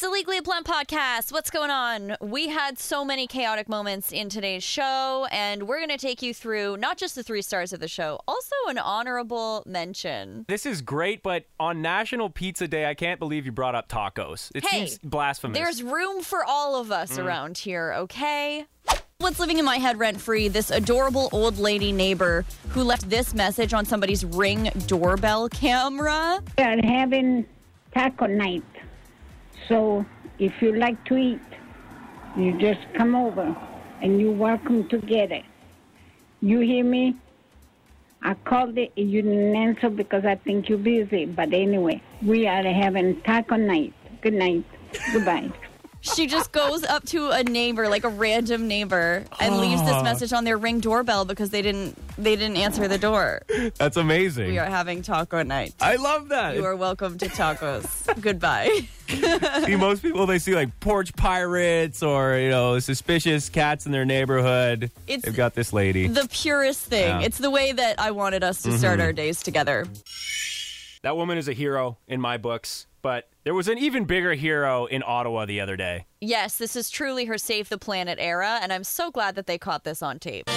It's the Legally Blunt podcast. What's going on? We had so many chaotic moments in today's show, and we're going to take you through not just the three stars of the show, also an honorable mention. This is great, but on National Pizza Day, I can't believe you brought up tacos. It Hey, seems blasphemous. There's room for all of us Mm. around here, okay? What's living in my head rent free? This adorable old lady neighbor who left this message on somebody's ring doorbell camera. We are having taco night. So if you like to eat, you just come over and you're welcome to get it. You hear me? I called it, you didn't answer because I think you're busy. But anyway, we are having taco night. Good night. Goodbye. She just goes up to a neighbor, like a random neighbor, and leaves this ah. message on their ring doorbell because they didn't they didn't answer the door. That's amazing. We are having taco night. I love that. You are welcome to tacos. Goodbye. see, most people they see like porch pirates or you know suspicious cats in their neighborhood. It's- They've got this lady. The purest thing. Yeah. It's the way that I wanted us to start mm-hmm. our days together. that woman is a hero in my books, but there was an even bigger hero in Ottawa the other day. Yes, this is truly her Save the Planet era, and I'm so glad that they caught this on tape.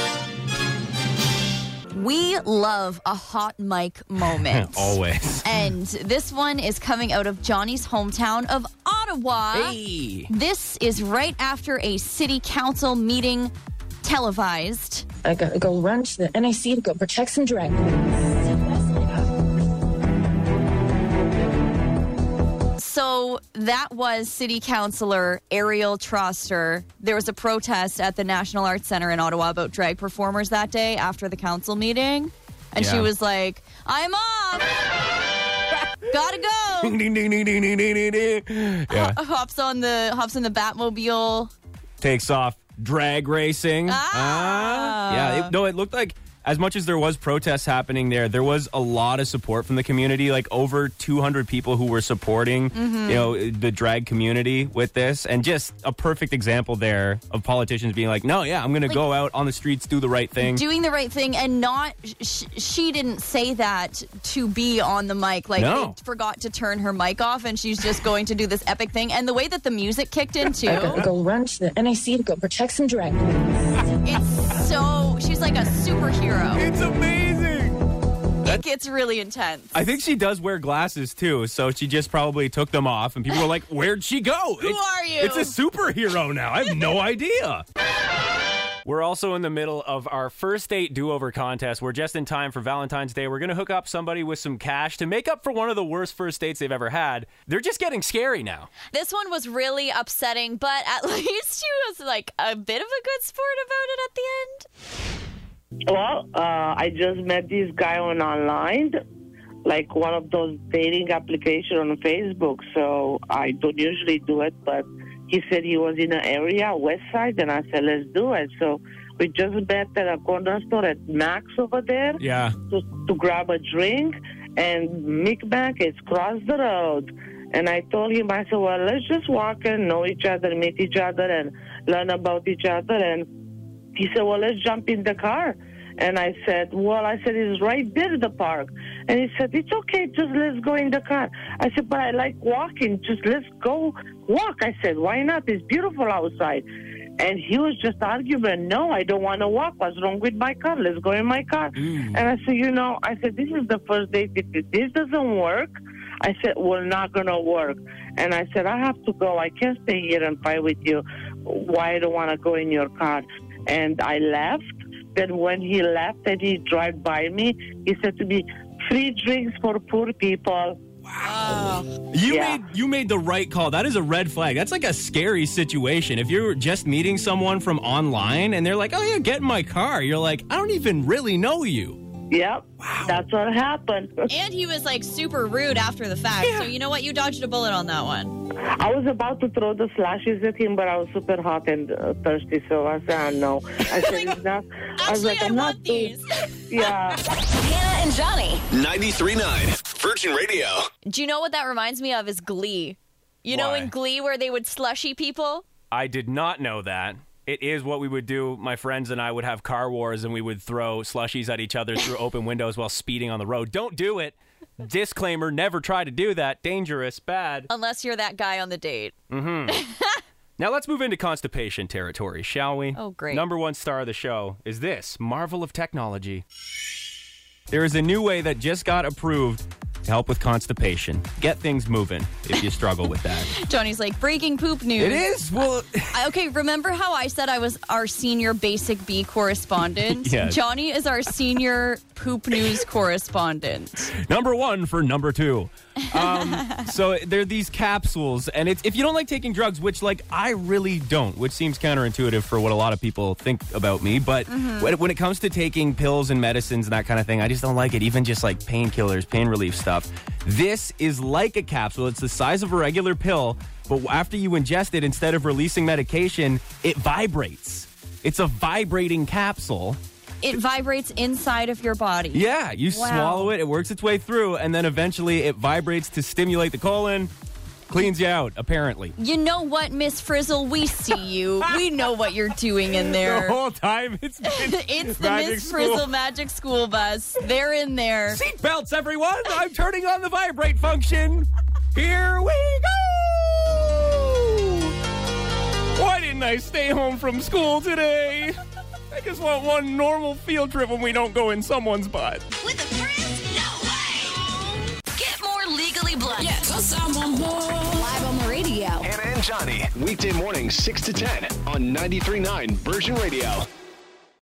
We love a hot mic moment. Always. And this one is coming out of Johnny's hometown of Ottawa. Hey. This is right after a city council meeting televised. I gotta go run to the NAC to go protect some drag So that was City Councilor Ariel Troster. There was a protest at the National Arts Center in Ottawa about drag performers that day after the council meeting. And she was like, I'm off. Gotta go. Ding, ding, ding, ding, ding, ding, ding. Yeah. hops on the hops in the Batmobile. takes off drag racing. Ah. yeah. It, no, it looked like as much as there was protests happening there, there was a lot of support from the community. Like over 200 people who were supporting, Mm-hmm. you know, the drag community with this, and just a perfect example there of politicians being like, "No, yeah, I'm going to go out on the streets, do the right thing." Doing the right thing and not, sh- she didn't say that to be on the mic. Like, No. they forgot to turn her mic off and she's just going to do this epic thing. And the way that the music kicked in, too. I gotta go run to the NAC to go protect some drag queens. It's so she's like a superhero. it's amazing. It gets really intense. I think she does wear glasses too, so she just probably took them off, and people were like, "Where'd she go? Who are you?" It's a superhero now. I have no idea." We're also in the middle of our first date do-over contest. We're just in time for Valentine's Day. We're going to hook up somebody with some cash to make up for one of the worst first dates they've ever had. They're just getting scary now. This one was really upsetting, but at least she was like a bit of a good sport about it at the end. Well, uh, I just met this guy on online, like one of those dating applications on Facebook. So I don't usually do it, but he said he was in an area, West Side, and I said, let's do it. So we just met at a corner store at Mac's over there Yeah. to, to grab a drink, and Mick Mac is across the road. And I told him, I said, well, let's just walk and know each other, meet each other, and learn about each other. And he said, well, let's jump in the car. And I said, well, I said, it's right there, the park. And he said, it's okay, just let's go in the car. I said, but I like walking, just let's go walk. I said, why not? It's beautiful outside. And he was just arguing, no, I don't want to walk. What's wrong with my car? Let's go in my car. Mm. And I said, you know, I said, this is the first date. If this doesn't work, I said, we're not going to work. And I said, I have to go. I can't stay here and fight with you. Why I don't want to go in your car? And I left. Then when he left and he drove by me, he said to me, free drinks for poor people. Wow. You Yeah. made you made the right call. That is a red flag. That's like a scary situation. If you're just meeting someone from online and they're like, "Oh yeah, get in my car," you're like, "I don't even really know you." Yep. That's what happened. And he was like super rude after the fact. So you know what? You dodged a bullet on that one. I was about to throw the slashes at him, but I was super hot and uh, thirsty, so I said, "Ah, no. I said, it's not. I was like, I I'm want not doing- these. Yeah. Hannah and Johnny. 93.9 Virgin Radio. Do you know what that reminds me of? Is Glee. You know, in Glee where they would slushy people. I did not know that. It is what we would do. My friends and I would have car wars and we would throw slushies at each other through open windows while speeding on the road. Don't do it. Disclaimer: Never try to do that. Dangerous. Bad. Unless you're that guy on the date. Mm-hmm. now let's move into constipation territory, shall we? Oh, great. Number one star of the show is this marvel of technology. There is a new way that just got approved help with constipation. Get things moving if you struggle with that. Johnny's like, breaking poop news. It is. Well, I- Okay, remember how I said I was our senior basic B correspondent? Yes. Johnny is our senior poop news correspondent. number one for number two. Um, so they're these capsules, and it's if you don't like taking drugs, which like I really don't, which seems counterintuitive for what a lot of people think about me. But when, when it comes to taking pills and medicines and that kind of thing, I just don't like it. Even just like painkillers, pain relief stuff. This is like a capsule. It's the size of a regular pill, but after you ingest it, instead of releasing medication, it vibrates. It's a vibrating capsule. It vibrates inside of your body. Yeah, you Wow. swallow it, it works its way through, and then eventually it vibrates to stimulate the colon, cleans you out, apparently. You know what, Miss Frizzle? We see you. We know what you're doing in there. The whole time it's been It's the Magic Miss School. Frizzle Magic School Bus. They're in there. Seatbelts, everyone! I'm turning on the vibrate function. Here we go! Why didn't I stay home from school today? I just want one normal field trip when we don't go in someone's butt. With a friend? Blunt. Live on the radio. Hannah and Johnny. Weekday mornings 6 to 10 on 93.9 Virgin Radio.